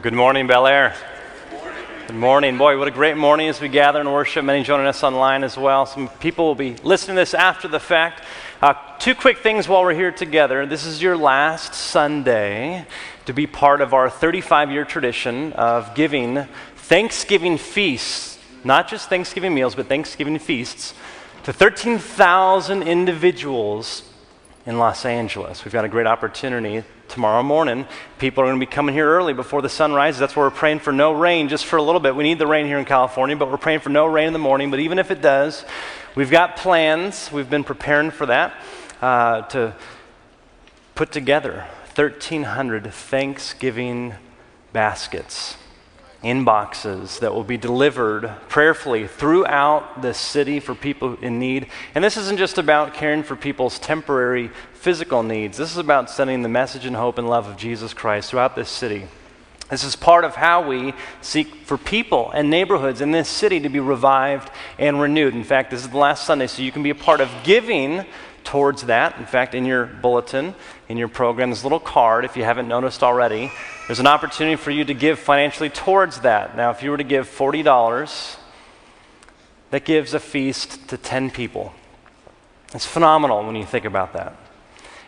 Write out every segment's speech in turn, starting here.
Well, good morning, Bel Air. Good morning. Boy, what a great morning as we gather and worship. Many joining us online as well. Some people will be listening to this after the fact. Uh, two quick things while we're here together. This is your last Sunday to be part of our 35 year tradition of giving Thanksgiving feasts, not just Thanksgiving meals, but Thanksgiving feasts, to 13,000 individuals in Los Angeles. We've got a great opportunity tomorrow morning. People are going to be coming here early before the sun rises. That's why we're praying for no rain just for a little bit. We need the rain here in California, but we're praying for no rain in the morning. But even if it does, we've got plans. We've been preparing for that uh, to put together 1,300 Thanksgiving baskets in boxes that will be delivered prayerfully throughout the city for people in need. And this isn't just about caring for people's temporary physical needs, this is about sending the message and hope and love of Jesus Christ throughout this city. This is part of how we seek for people and neighborhoods in this city to be revived and renewed. In fact, this is the last Sunday, so you can be a part of giving towards that. In fact, in your bulletin, in your program, a little card, if you haven't noticed already. There's an opportunity for you to give financially towards that. Now, if you were to give $40, that gives a feast to 10 people. It's phenomenal when you think about that.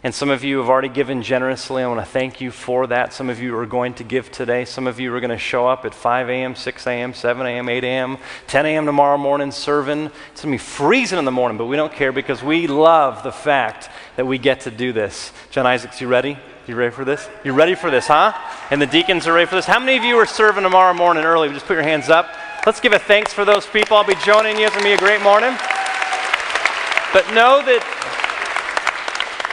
And some of you have already given generously. I want to thank you for that. Some of you are going to give today. Some of you are going to show up at 5 a.m., 6 a.m., 7 a.m., 8 a.m., 10 a.m. tomorrow morning serving. It's going to be freezing in the morning, but we don't care because we love the fact that we get to do this. John Isaacs, you ready? You ready for this? You ready for this, huh? And the deacons are ready for this. How many of you are serving tomorrow morning early? Just put your hands up. Let's give a thanks for those people. I'll be joining you. It's going to be a great morning. But know that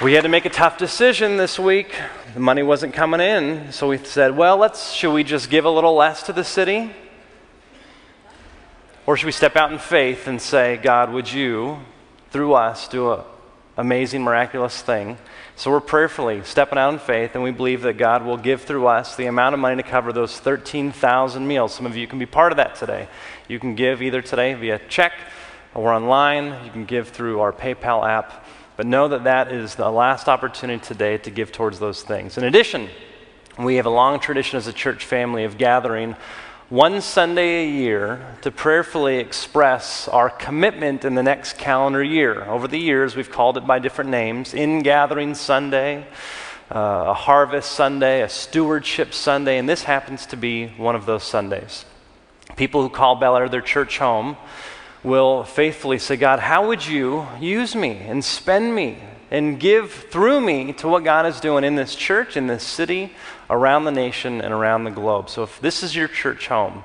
we had to make a tough decision this week. The money wasn't coming in, so we said, well, let's should we just give a little less to the city? Or should we step out in faith and say, God, would you, through us, do an amazing, miraculous thing? So we're prayerfully stepping out in faith, and we believe that God will give through us the amount of money to cover those 13,000 meals. Some of you can be part of that today. You can give either today via check or online. You can give through our PayPal app. But know that that is the last opportunity today to give towards those things. In addition, we have a long tradition as a church family of gathering one Sunday a year to prayerfully express our commitment in the next calendar year. Over the years, we've called it by different names Ingathering Sunday, uh, a Harvest Sunday, a Stewardship Sunday, and this happens to be one of those Sundays. People who call Bel Air their church home will faithfully say, God, how would you use me and spend me and give through me to what God is doing in this church, in this city, around the nation, and around the globe? So if this is your church home,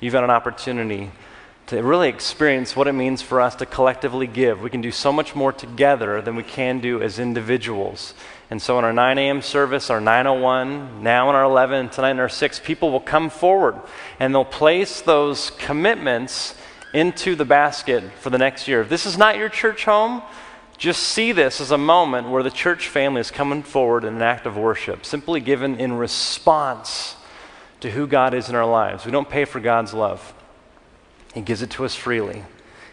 you've got an opportunity to really experience what it means for us to collectively give. We can do so much more together than we can do as individuals. And so in our 9 a.m. service, our 901, now in our 11, tonight in our 6, people will come forward and they'll place those commitments into the basket for the next year. If this is not your church home, just see this as a moment where the church family is coming forward in an act of worship, simply given in response to who God is in our lives. We don't pay for God's love, He gives it to us freely.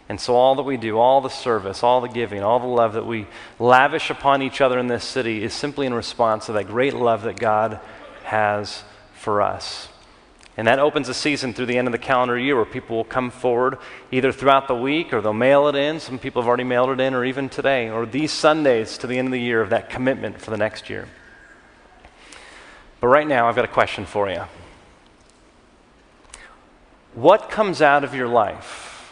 And so, all that we do, all the service, all the giving, all the love that we lavish upon each other in this city is simply in response to that great love that God has for us. And that opens a season through the end of the calendar year where people will come forward either throughout the week or they'll mail it in. Some people have already mailed it in, or even today, or these Sundays to the end of the year of that commitment for the next year. But right now, I've got a question for you. What comes out of your life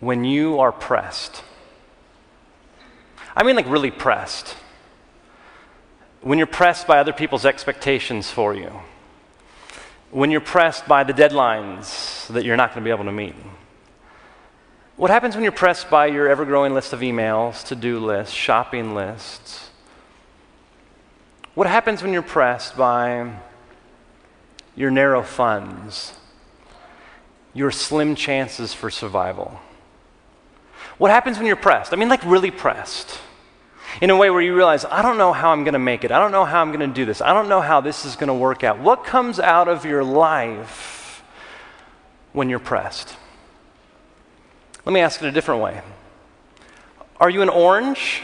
when you are pressed? I mean, like really pressed. When you're pressed by other people's expectations for you when you're pressed by the deadlines that you're not going to be able to meet? What happens when you're pressed by your ever growing list of emails, to do lists, shopping lists? What happens when you're pressed by your narrow funds, your slim chances for survival? What happens when you're pressed? I mean, like really pressed in a way where you realize, I don't know how I'm going to make it. I don't know how I'm going to do this. I don't know how this is going to work out. What comes out of your life when you're pressed? Let me ask it a different way Are you an orange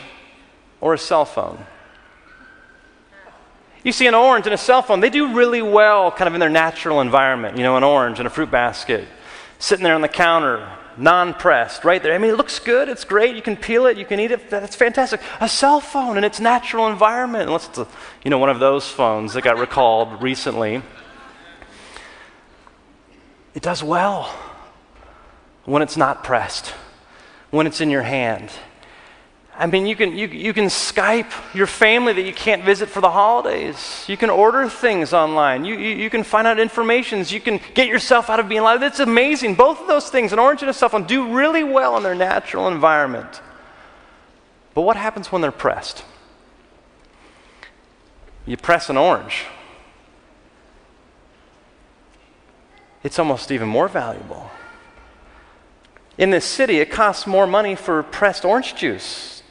or a cell phone? You see an orange and a cell phone, they do really well kind of in their natural environment. You know, an orange in a fruit basket, sitting there on the counter, non pressed, right there. I mean, it looks good, it's great, you can peel it, you can eat it, that's fantastic. A cell phone in its natural environment, unless it's a, you know, one of those phones that got recalled recently. It does well when it's not pressed, when it's in your hand. I mean, you can, you, you can Skype your family that you can't visit for the holidays. You can order things online. You, you, you can find out information. You can get yourself out of being alive. It's amazing. Both of those things, an orange and a cell phone, do really well in their natural environment. But what happens when they're pressed? You press an orange, it's almost even more valuable. In this city, it costs more money for pressed orange juice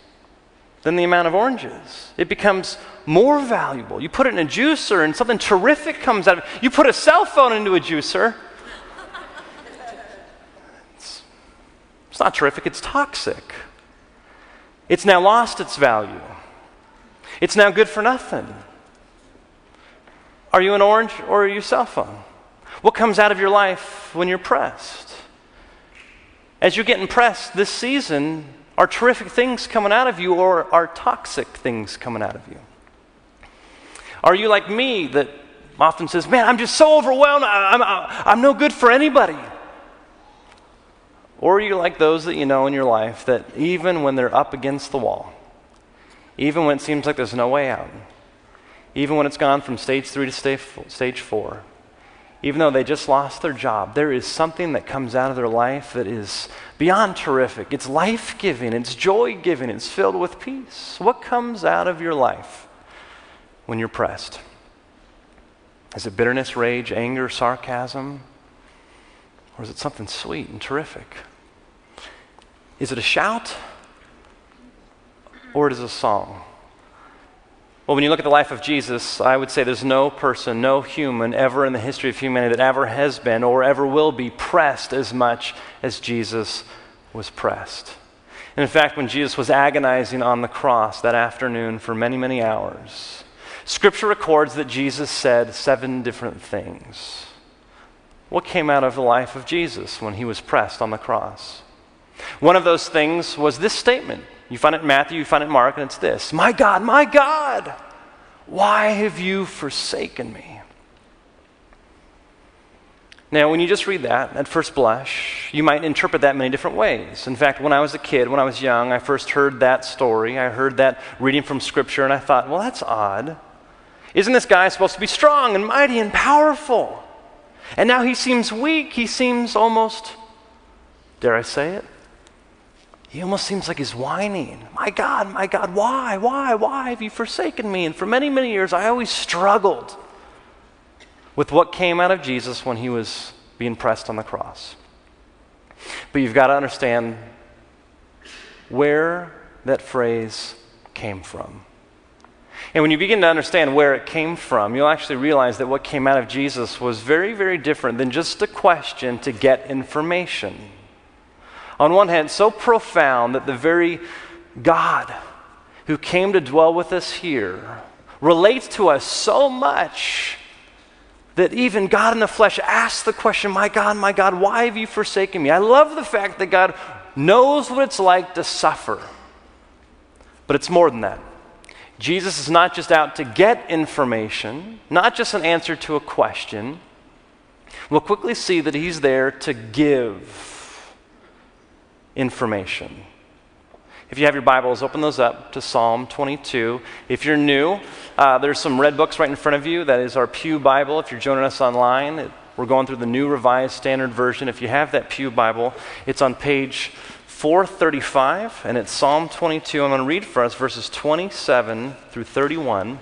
than the amount of oranges. It becomes more valuable. You put it in a juicer and something terrific comes out of it. You put a cell phone into a juicer. It's, it's not terrific, it's toxic. It's now lost its value. It's now good for nothing. Are you an orange or are you a cell phone? What comes out of your life when you're pressed? As you're getting pressed this season, are terrific things coming out of you or are toxic things coming out of you? Are you like me that often says, Man, I'm just so overwhelmed, I'm, I'm, I'm no good for anybody? Or are you like those that you know in your life that even when they're up against the wall, even when it seems like there's no way out, even when it's gone from stage three to stage four, even though they just lost their job, there is something that comes out of their life that is beyond terrific. It's life giving, it's joy giving, it's filled with peace. What comes out of your life when you're pressed? Is it bitterness, rage, anger, sarcasm? Or is it something sweet and terrific? Is it a shout? Or it is a song? Well, when you look at the life of Jesus, I would say there's no person, no human ever in the history of humanity that ever has been or ever will be pressed as much as Jesus was pressed. And in fact, when Jesus was agonizing on the cross that afternoon for many, many hours, Scripture records that Jesus said seven different things. What came out of the life of Jesus when he was pressed on the cross? One of those things was this statement you find it in Matthew, you find it in Mark, and it's this My God, my God, why have you forsaken me? Now, when you just read that at first blush, you might interpret that many different ways. In fact, when I was a kid, when I was young, I first heard that story. I heard that reading from Scripture, and I thought, well, that's odd. Isn't this guy supposed to be strong and mighty and powerful? And now he seems weak. He seems almost, dare I say it, he almost seems like he's whining. My God, my God, why, why, why have you forsaken me? And for many, many years, I always struggled with what came out of Jesus when he was being pressed on the cross. But you've got to understand where that phrase came from. And when you begin to understand where it came from, you'll actually realize that what came out of Jesus was very, very different than just a question to get information on one hand, so profound that the very God who came to dwell with us here relates to us so much that even God in the flesh asks the question, My God, my God, why have you forsaken me? I love the fact that God knows what it's like to suffer. But it's more than that. Jesus is not just out to get information, not just an answer to a question. We'll quickly see that he's there to give information. If you have your Bibles, open those up to Psalm 22. If you're new, uh, there's some red books right in front of you. That is our Pew Bible. If you're joining us online, it, we're going through the New Revised Standard Version. If you have that Pew Bible, it's on page 435, and it's Psalm 22. I'm going to read for us verses 27 through 31.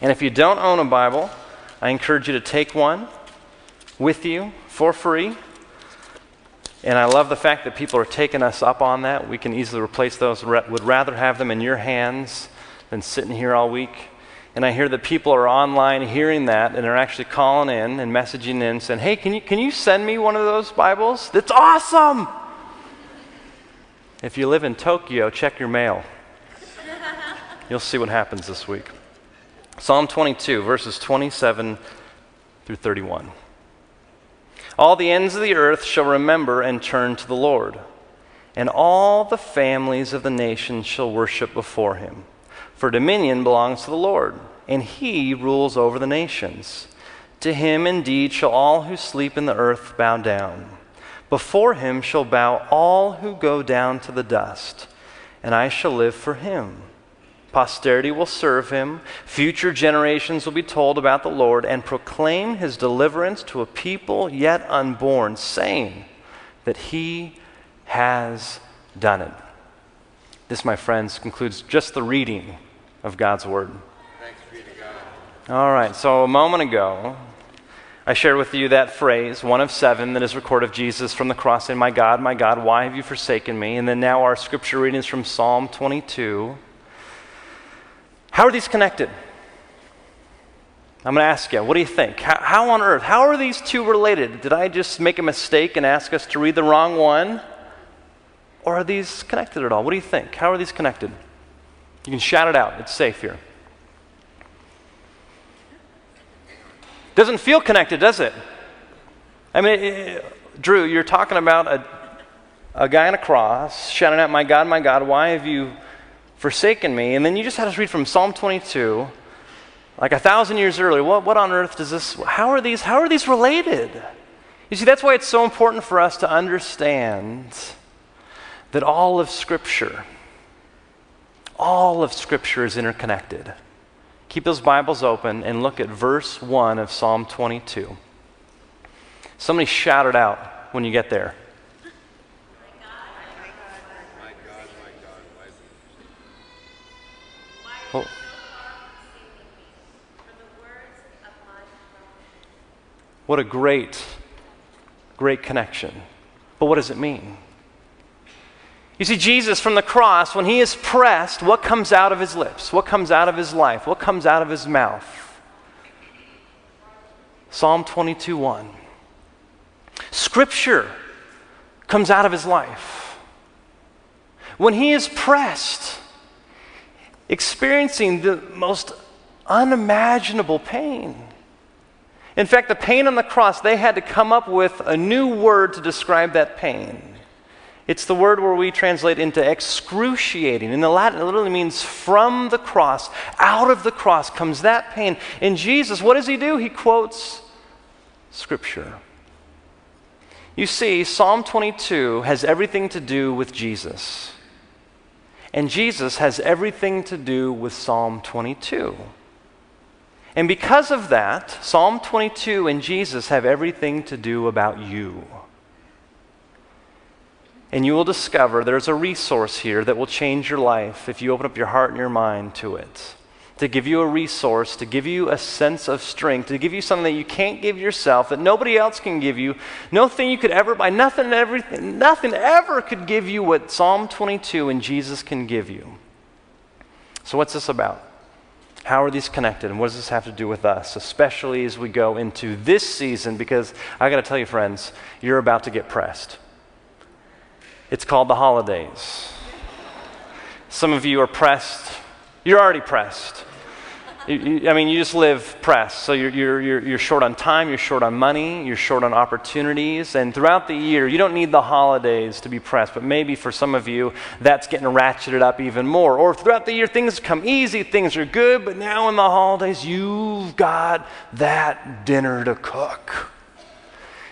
And if you don't own a Bible, I encourage you to take one with you for free. And I love the fact that people are taking us up on that. We can easily replace those. Would rather have them in your hands than sitting here all week. And I hear that people are online hearing that and are actually calling in and messaging in saying, hey, can you, can you send me one of those Bibles? That's awesome! If you live in Tokyo, check your mail. You'll see what happens this week. Psalm 22, verses 27 through 31. All the ends of the earth shall remember and turn to the Lord, and all the families of the nations shall worship before him. For dominion belongs to the Lord, and he rules over the nations. To him indeed shall all who sleep in the earth bow down. Before him shall bow all who go down to the dust, and I shall live for him. Posterity will serve him. Future generations will be told about the Lord and proclaim his deliverance to a people yet unborn, saying that he has done it. This, my friends, concludes just the reading of God's word. Thanks be to God. All right, so a moment ago, I shared with you that phrase, one of seven, that is recorded of Jesus from the cross saying, My God, my God, why have you forsaken me? And then now our scripture readings from Psalm 22. How are these connected? I'm going to ask you, what do you think? How, how, on earth? How are these two related? Did I just make a mistake and ask us to read the wrong one? Or are these connected at all? What do you think? How are these connected? You can shout it out, it's safe here. Doesn't feel connected, does it? I mean, it, Drew, you're talking about a, a guy on a cross shouting out, My God, my God, why have you forsaken me. And then you just had us read from Psalm 22, like a thousand years earlier. What, what on earth does this, how are these, how are these related? You see, that's why it's so important for us to understand that all of Scripture, all of Scripture is interconnected. Keep those Bibles open and look at verse 1 of Psalm 22. Somebody shout it out when you get there. What a great, great connection. But what does it mean? You see, Jesus from the cross, when he is pressed, what comes out of his lips? What comes out of his life? What comes out of his mouth? Psalm 22 1. Scripture comes out of his life. When he is pressed, experiencing the most unimaginable pain, in fact, the pain on the cross, they had to come up with a new word to describe that pain. It's the word where we translate into excruciating. In the Latin, it literally means from the cross, out of the cross comes that pain. In Jesus, what does he do? He quotes Scripture. You see, Psalm 22 has everything to do with Jesus. And Jesus has everything to do with Psalm 22. And because of that, Psalm 22 and Jesus have everything to do about you. And you will discover there's a resource here that will change your life if you open up your heart and your mind to it. To give you a resource, to give you a sense of strength, to give you something that you can't give yourself, that nobody else can give you, nothing you could ever buy, nothing, everything, nothing ever could give you what Psalm 22 and Jesus can give you. So, what's this about? How are these connected? And what does this have to do with us, especially as we go into this season? Because I got to tell you, friends, you're about to get pressed. It's called the holidays. Some of you are pressed. You're already pressed. I mean, you just live pressed. So you're, you're, you're short on time, you're short on money, you're short on opportunities. And throughout the year, you don't need the holidays to be pressed, but maybe for some of you, that's getting ratcheted up even more. Or throughout the year, things come easy, things are good, but now in the holidays, you've got that dinner to cook.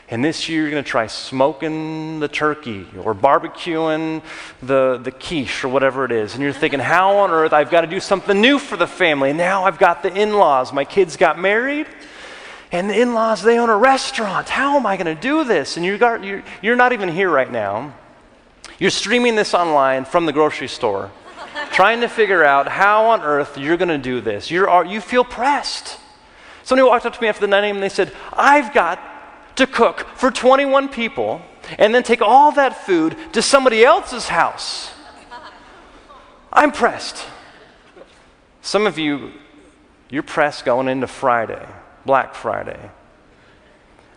And this year you're going to try smoking the turkey or barbecuing the, the quiche or whatever it is. And you're thinking, how on earth I've got to do something new for the family. Now I've got the in laws. My kids got married. And the in laws, they own a restaurant. How am I going to do this? And you got, you're, you're not even here right now. You're streaming this online from the grocery store, trying to figure out how on earth you're going to do this. You're, you feel pressed. Somebody walked up to me after the night and they said, I've got to cook for 21 people and then take all that food to somebody else's house. I'm pressed. Some of you, you're pressed going into Friday, Black Friday.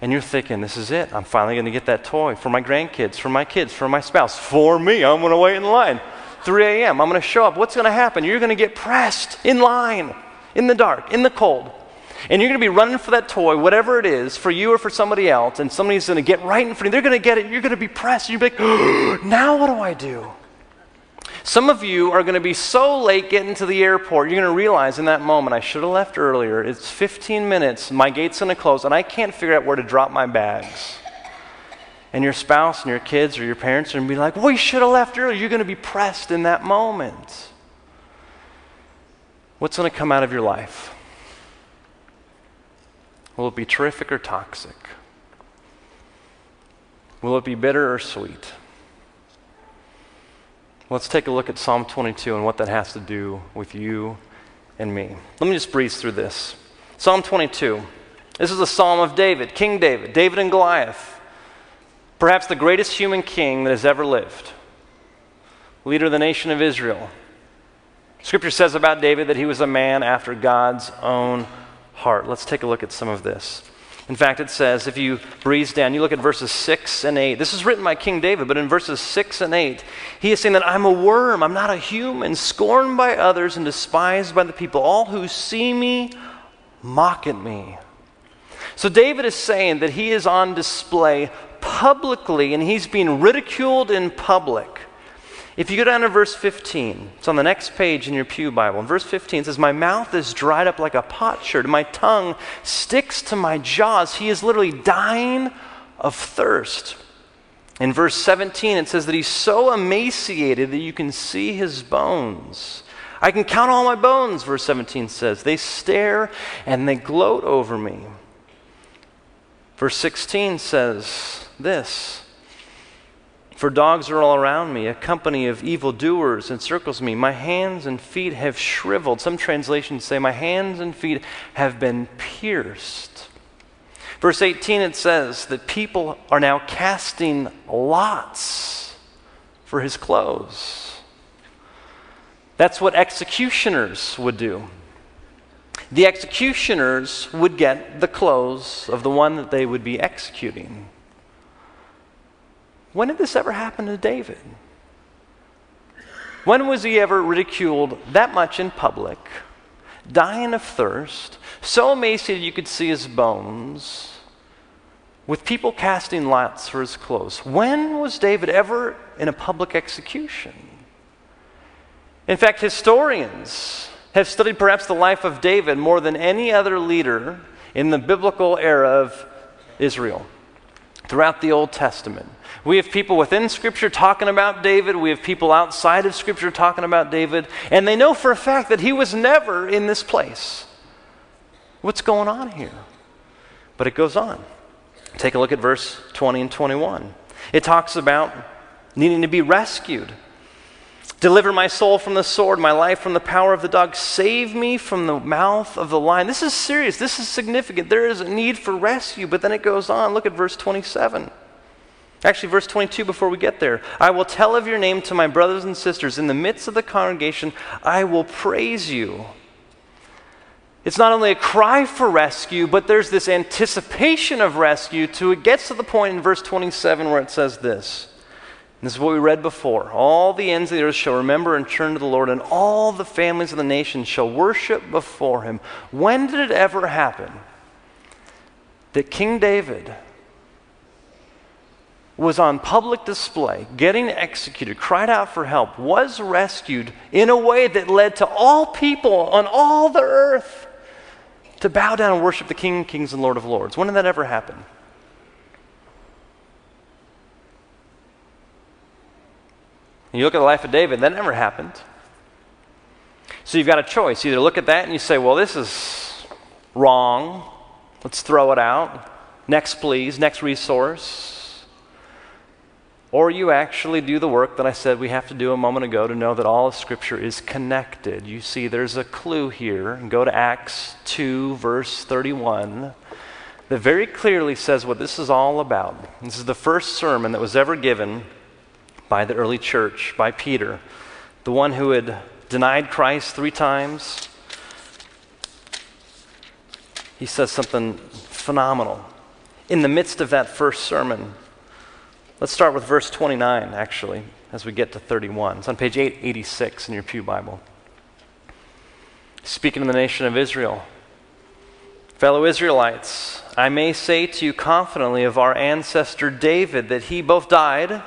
And you're thinking, this is it. I'm finally going to get that toy for my grandkids, for my kids, for my spouse, for me. I'm going to wait in line. 3 a.m. I'm going to show up. What's going to happen? You're going to get pressed in line. in the dark, in the cold. And you're going to be running for that toy, whatever it is, for you or for somebody else, and somebody's going to get right in front of you. They're going to get it. You're going to be pressed. You're going to be like, now what do I do? Some of you are going to be so late getting to the airport, you're going to realize in that moment, I should have left earlier. It's 15 minutes, my gate's going to close, and I can't figure out where to drop my bags. And your spouse and your kids or your parents are going to be like, well, you should have left earlier. You're going to be pressed in that moment. What's going to come out of your life? Will it be terrific or toxic? Will it be bitter or sweet? Let's take a look at Psalm 22 and what that has to do with you and me. Let me just breeze through this. Psalm 22. This is a psalm of David, King David, David and Goliath. Perhaps the greatest human king that has ever lived, leader of the nation of Israel. Scripture says about David that he was a man after God's own heart. Let's take a look at some of this. In fact, it says, if you breeze down, you look at verses 6 and 8. This is written by King David, but in verses 6 and 8, he is saying that I'm a worm, I'm not a human, scorned by others and despised by the people. All who see me mock at me. So David is saying that he is on display publicly and he's being ridiculed in public. If you go down to verse 15, it's on the next page in your Pew Bible. Verse 15, it says, My mouth is dried up like a potsherd, my tongue sticks to my jaws. He is literally dying of thirst. In verse 17, it says that he's so emaciated that you can see his bones. I can count all my bones, verse 17 says. They stare and they gloat over me. Verse 16 says this for dogs are all around me, a company of evildoers encircles me. My hands and feet have shriveled. Some translations say, My hands and feet have been pierced. Verse 18, it says that people are now casting lots for his clothes. That's what executioners would do. The executioners would get the clothes of the one that they would be executing. When did this ever happen to David? When was he ever ridiculed that much in public, dying of thirst, so emaciated you could see his bones, with people casting lots for his clothes? When was David ever in a public execution? In fact, historians have studied perhaps the life of David more than any other leader in the biblical era of Israel throughout the Old Testament. We have people within Scripture talking about David. We have people outside of Scripture talking about David. And they know for a fact that he was never in this place. What's going on here? But it goes on. Take a look at verse 20 and 21. It talks about needing to be rescued. Deliver my soul from the sword, my life from the power of the dog. Save me from the mouth of the lion. This is serious. This is significant. There is a need for rescue. But then it goes on. Look at verse 27. Actually, verse 22 before we get there. I will tell of your name to my brothers and sisters. In the midst of the congregation, I will praise you. It's not only a cry for rescue, but there's this anticipation of rescue to it gets to the point in verse 27 where it says this. This is what we read before. All the ends of the earth shall remember and turn to the Lord, and all the families of the nations shall worship before him. When did it ever happen that King David was on public display, getting executed, cried out for help, was rescued in a way that led to all people on all the earth to bow down and worship the King Kings and Lord of Lords. When did that ever happen? you look at the life of David, that never happened. So you've got a choice. Either look at that and you say, well, this is wrong. Let's throw it out. Next, please. Next resource. Or you actually do the work that I said we have to do a moment ago to know that all of Scripture is connected. You see, there's a clue here. Go to Acts 2, verse 31, that very clearly says what this is all about. This is the first sermon that was ever given by the early church, by Peter, the one who had denied Christ three times. He says something phenomenal. In the midst of that first sermon, Let's start with verse 29, actually, as we get to 31. It's on page 886 in your Pew Bible. Speaking to the nation of Israel, fellow Israelites, I may say to you confidently of our ancestor David that he both died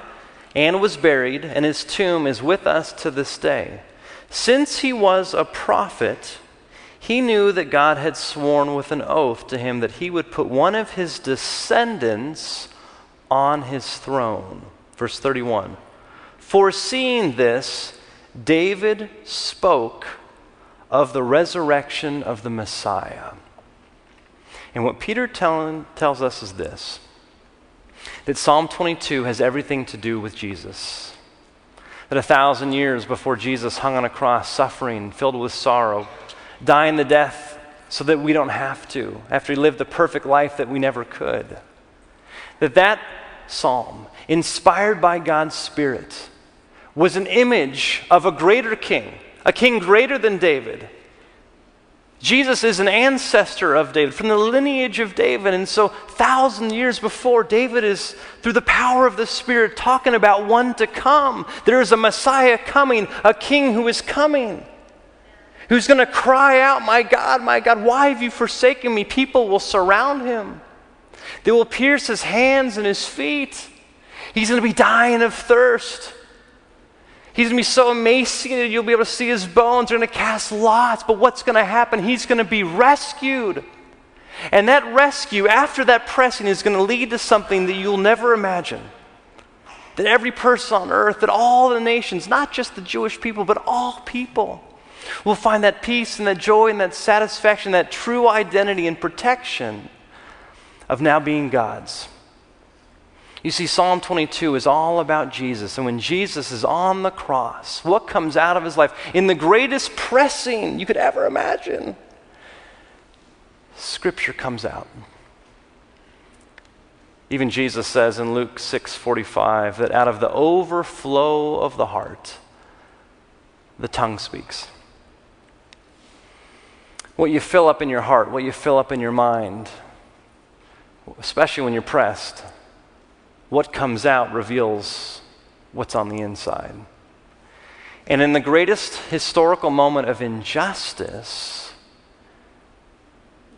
and was buried, and his tomb is with us to this day. Since he was a prophet, he knew that God had sworn with an oath to him that he would put one of his descendants on his throne. Verse 31. Foreseeing this, David spoke of the resurrection of the Messiah. And what Peter tell, tells us is this that Psalm 22 has everything to do with Jesus. That a thousand years before Jesus hung on a cross, suffering, filled with sorrow, dying the death so that we don't have to, after he lived the perfect life that we never could. That that psalm, inspired by God's Spirit, was an image of a greater king, a king greater than David. Jesus is an ancestor of David, from the lineage of David. And so, thousand years before, David is, through the power of the Spirit, talking about one to come. There is a Messiah coming, a king who is coming who's going to cry out, My God, my God, why have you forsaken me? People will surround him, they will pierce his hands and his feet. He's going to be dying of thirst. He's going to be so emaciated, you'll be able to see his bones. They're going to cast lots. But what's going to happen? He's going to be rescued. And that rescue, after that pressing, is going to lead to something that you'll never imagine. That every person on earth, that all the nations, not just the Jewish people, but all people, We'll find that peace and that joy and that satisfaction, that true identity and protection of now being God's. You see, Psalm 22 is all about Jesus. And when Jesus is on the cross, what comes out of his life in the greatest pressing you could ever imagine? Scripture comes out. Even Jesus says in Luke 6:45 that out of the overflow of the heart the tongue speaks what you fill up in your heart, what you fill up in your mind, especially when you're pressed, what comes out reveals what's on the inside. And in the greatest historical moment of injustice,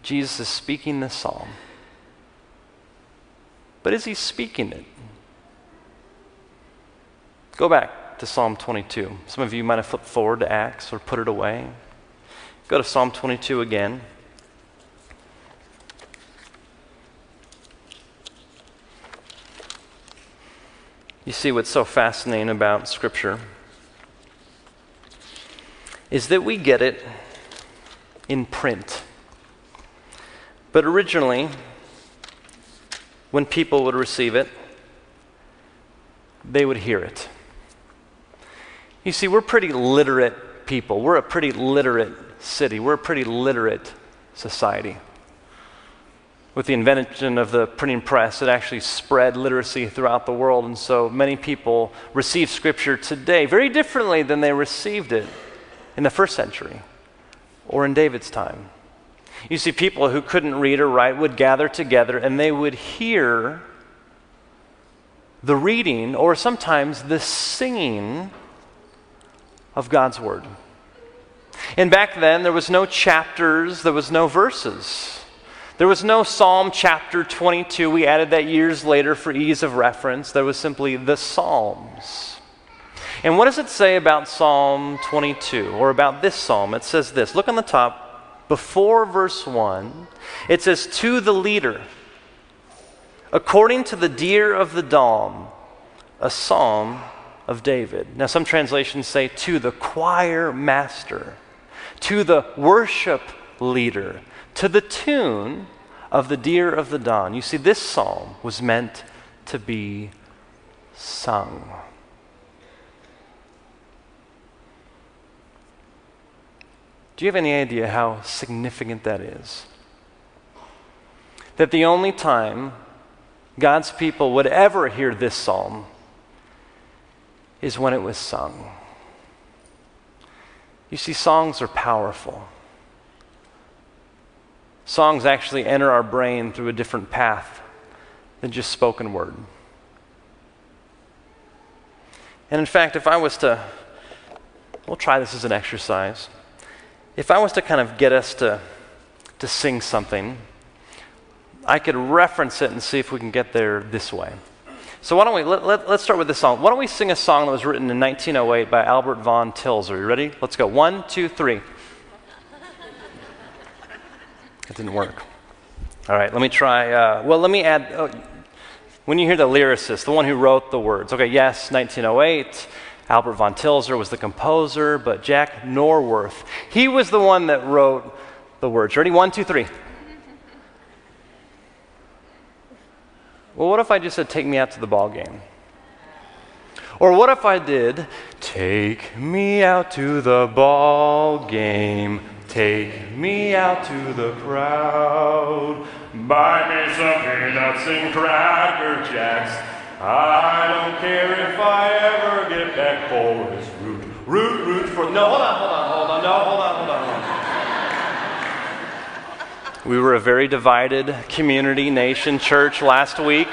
Jesus is speaking this psalm. But is he speaking it? Go back to Psalm 22. Some of you might have flipped forward to Acts or put it away. Go to Psalm 22 again. You see what's so fascinating about Scripture is that we get it in print. But originally, when people would receive it, they would hear it. You see, we're pretty literate people. We're a pretty literate city. We're a pretty literate society. With the invention of the printing press, it actually spread literacy throughout the world. And so many people receive Scripture today very differently than they received it in the first century or in David's time. You see, people who couldn't read or write would gather together and they would hear the reading or sometimes the singing of God's Word. And back then, there was no chapters, there was no verses. There was no Psalm chapter 22. We added that years later for ease of reference. There was simply the Psalms. And what does it say about Psalm 22 or about this psalm? It says this look on the top, before verse 1, it says, To the leader, according to the deer of the dawn, a psalm of David. Now, some translations say, To the choir master to the worship leader, to the tune of the deer of the dawn. You see, this psalm was meant to be sung. Do you have any idea how significant that is? That the only time God's people would ever hear this psalm is when it was sung. You see, songs are powerful. Songs actually enter our brain through a different path than just spoken word. And in fact, if I was to, we'll try this as an exercise. if I was to kind of get us to, to sing something, I could reference it and see if we can get there this way. So why don't we, let, let, us start with this song. Why don't we sing a song that was written in 1908 by Albert von Tilzer? Are you ready? Let's go. One, two, three. It didn't work. All right, let me try. Uh, well, let me add. Oh, when you hear the lyricist, the one who wrote the words, okay, yes, 1908, Albert von Tilzer was the composer, but Jack Norworth, he was the one that wrote the words. Ready? One, two, three. Well, what if I just said, take me out to the ball game? Or what if I did, take me out to the ball game, take me out to the crowd, buy me some peanuts and cracker jacks. I don't care if I ever get back for this root, root, root for. No, hold on, hold on, hold on, no, hold on, hold on. Hold on. We were a very divided community, nation, church last week.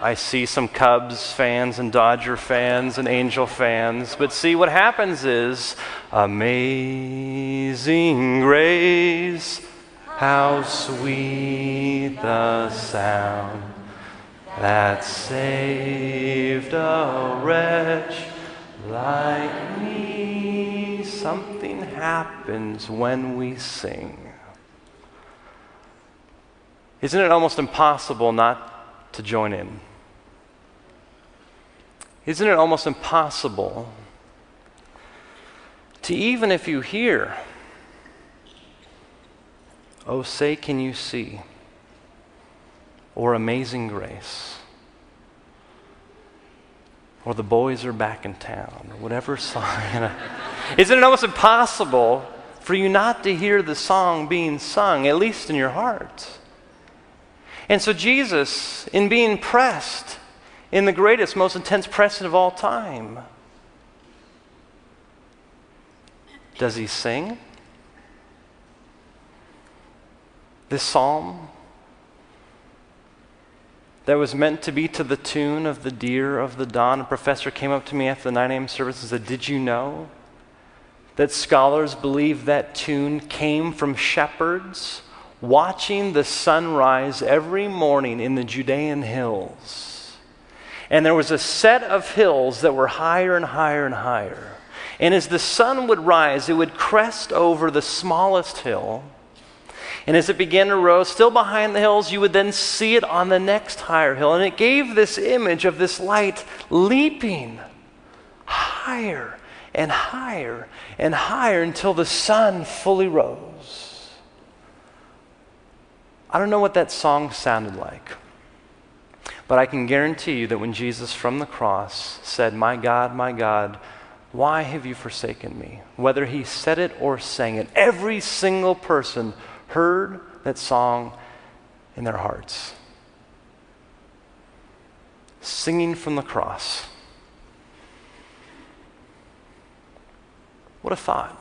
I see some Cubs fans and Dodger fans and Angel fans. But see, what happens is Amazing Grace, how sweet the sound that saved a wretch like me. Something happens when we sing. Isn't it almost impossible not to join in? Isn't it almost impossible to even if you hear, Oh, say, can you see? Or Amazing Grace? Or The Boys Are Back in Town? Or whatever song. Isn't it almost impossible for you not to hear the song being sung, at least in your heart? And so, Jesus, in being pressed in the greatest, most intense pressing of all time, does he sing? This psalm that was meant to be to the tune of the deer of the dawn. A professor came up to me after the 9 a.m. service and said, Did you know that scholars believe that tune came from shepherds? Watching the sunrise every morning in the Judean hills. And there was a set of hills that were higher and higher and higher. And as the sun would rise, it would crest over the smallest hill. And as it began to rise, still behind the hills, you would then see it on the next higher hill. And it gave this image of this light leaping higher and higher and higher until the sun fully rose. I don't know what that song sounded like. But I can guarantee you that when Jesus from the cross said, My God, my God, why have you forsaken me? Whether he said it or sang it, every single person heard that song in their hearts. Singing from the cross. What a thought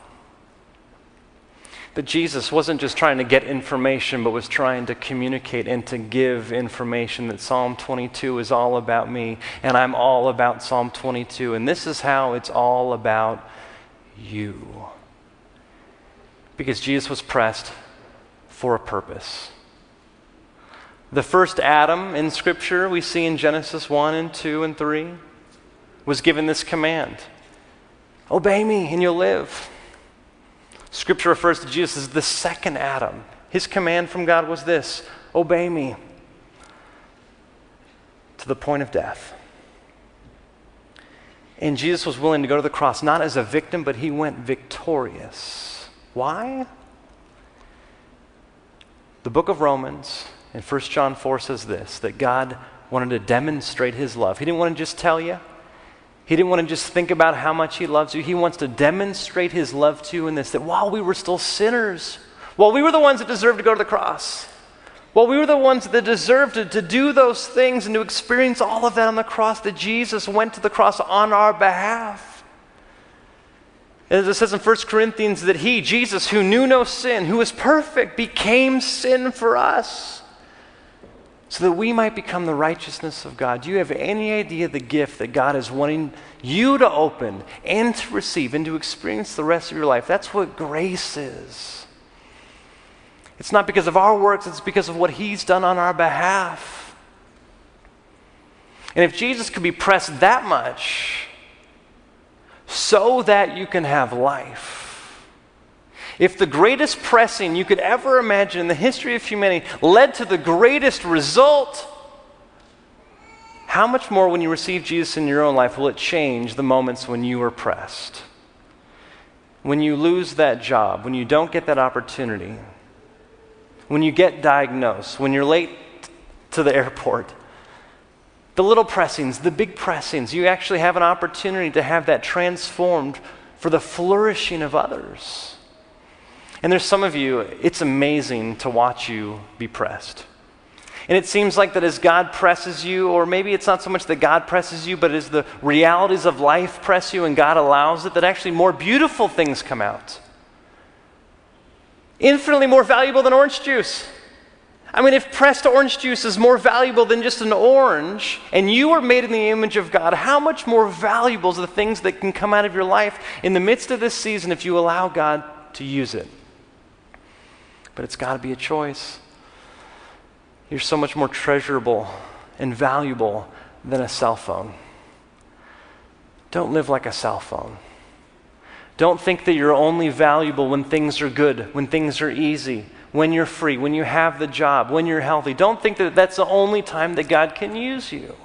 that Jesus wasn't just trying to get information, but was trying to communicate and to give information that Psalm 22 is all about me, and I'm all about Psalm 22, and this is how it's all about you. Because Jesus was pressed for a purpose. The first Adam in Scripture, we see in Genesis 1 and 2 and 3, was given this command Obey me and you'll live. Scripture refers to Jesus as the second Adam. His command from God was this obey me to the point of death. And Jesus was willing to go to the cross, not as a victim, but he went victorious. Why? The book of Romans in 1 John 4 says this that God wanted to demonstrate his love. He didn't want to just tell you, he didn't want to just think about how much He loves you. He wants to demonstrate His love to you in this that while we were still sinners, while we were the ones that deserved to go to the cross, while we were the ones that deserved to, to do those things and to experience all of that on the cross, that Jesus went to the cross on our behalf. As it says in 1 Corinthians, that He, Jesus, who knew no sin, who was perfect, became sin for us so that we might become the righteousness of God. Do you have any idea the gift that God is wanting you to open and to receive and to experience the rest of your life? That's what grace is. It's not because of our works, it's because of what He's done on our behalf. And if Jesus could be pressed that much so that you can have life, if the greatest pressing you could ever imagine in the history of humanity led to the greatest result, how much more when you receive Jesus in your own life will it change the moments when you are pressed? When you lose that job, when you don't get that opportunity, when you get diagnosed, when you're late to the airport, the little pressings, the big pressings, you actually have an opportunity to have that transformed for the flourishing of others. And there's some of you, it's amazing to watch you be pressed. And it seems like that as God presses you, or maybe it's not so much that God presses you, but as the realities of life press you and God allows it, that actually more beautiful things come out. Infinitely more valuable than orange juice. I mean, if pressed orange juice is more valuable than just an orange, and you are made in the image of God, how much more valuable is the things that can come out of your life in the midst of this season if you allow God to use it? But it's got to be a choice. You're so much more treasurable and valuable than a cell phone. Don't live like a cell phone. Don't think that you're only valuable when things are good, when things are easy, when you're free, when you have the job, when you're healthy. Don't think that that's the only time that God can use you.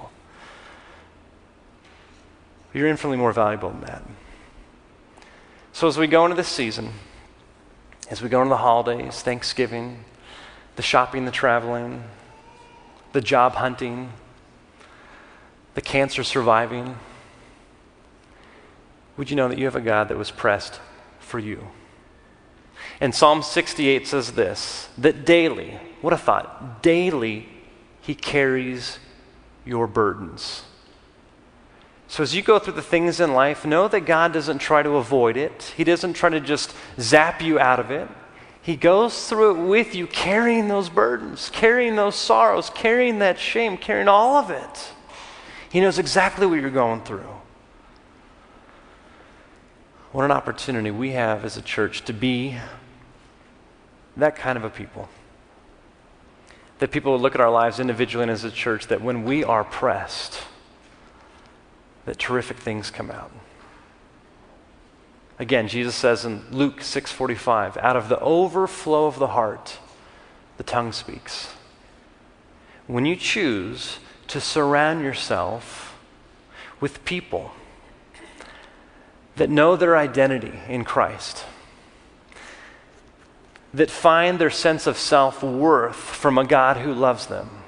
You're infinitely more valuable than that. So, as we go into this season, as we go into the holidays, Thanksgiving, the shopping, the traveling, the job hunting, the cancer surviving, would you know that you have a God that was pressed for you? And Psalm 68 says this that daily, what a thought, daily he carries your burdens. So, as you go through the things in life, know that God doesn't try to avoid it. He doesn't try to just zap you out of it. He goes through it with you, carrying those burdens, carrying those sorrows, carrying that shame, carrying all of it. He knows exactly what you're going through. What an opportunity we have as a church to be that kind of a people. That people will look at our lives individually and as a church, that when we are pressed, that terrific things come out. Again, Jesus says in Luke 6:45, out of the overflow of the heart, the tongue speaks. When you choose to surround yourself with people that know their identity in Christ, that find their sense of self worth from a God who loves them,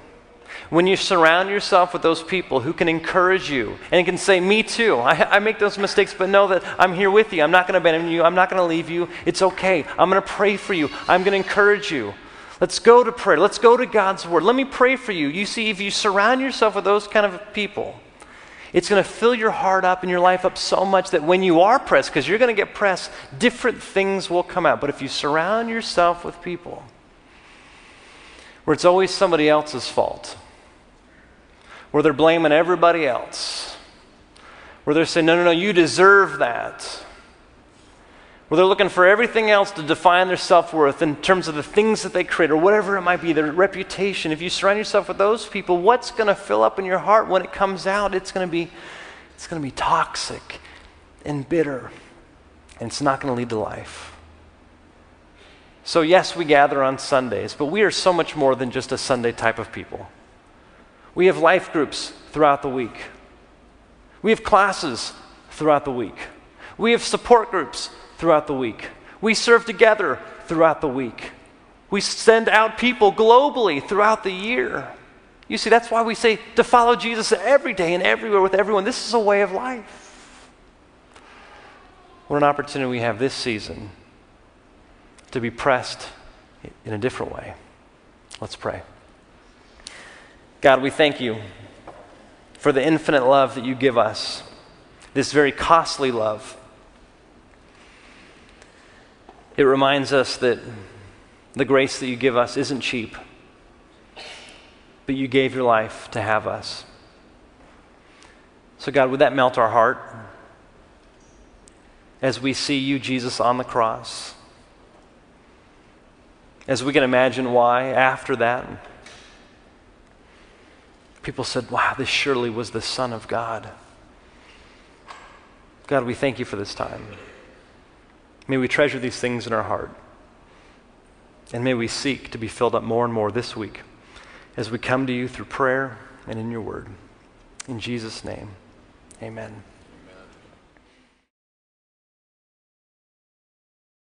when you surround yourself with those people who can encourage you and can say, Me too, I, I make those mistakes, but know that I'm here with you. I'm not going to abandon you. I'm not going to leave you. It's okay. I'm going to pray for you. I'm going to encourage you. Let's go to prayer. Let's go to God's Word. Let me pray for you. You see, if you surround yourself with those kind of people, it's going to fill your heart up and your life up so much that when you are pressed, because you're going to get pressed, different things will come out. But if you surround yourself with people where it's always somebody else's fault, where they're blaming everybody else, where they're saying, no, no, no, you deserve that, where they're looking for everything else to define their self worth in terms of the things that they create or whatever it might be, their reputation. If you surround yourself with those people, what's going to fill up in your heart when it comes out? It's going to be, it's going to be toxic and bitter, and it's not going to lead to life. So, yes, we gather on Sundays, but we are so much more than just a Sunday type of people. We have life groups throughout the week. We have classes throughout the week. We have support groups throughout the week. We serve together throughout the week. We send out people globally throughout the year. You see, that's why we say to follow Jesus every day and everywhere with everyone. This is a way of life. What an opportunity we have this season to be pressed in a different way. Let's pray. God, we thank you for the infinite love that you give us, this very costly love. It reminds us that the grace that you give us isn't cheap. but you gave your life to have us. So, God, would that melt our heart as we see you, Jesus, on the cross? As we can imagine why after that, people said, Wow, this surely was the Son of God. God, we thank you for this time. May we treasure these things in our heart. And may we seek to be filled up more and more this week as we come to you through prayer and in your word. In Jesus' name, amen.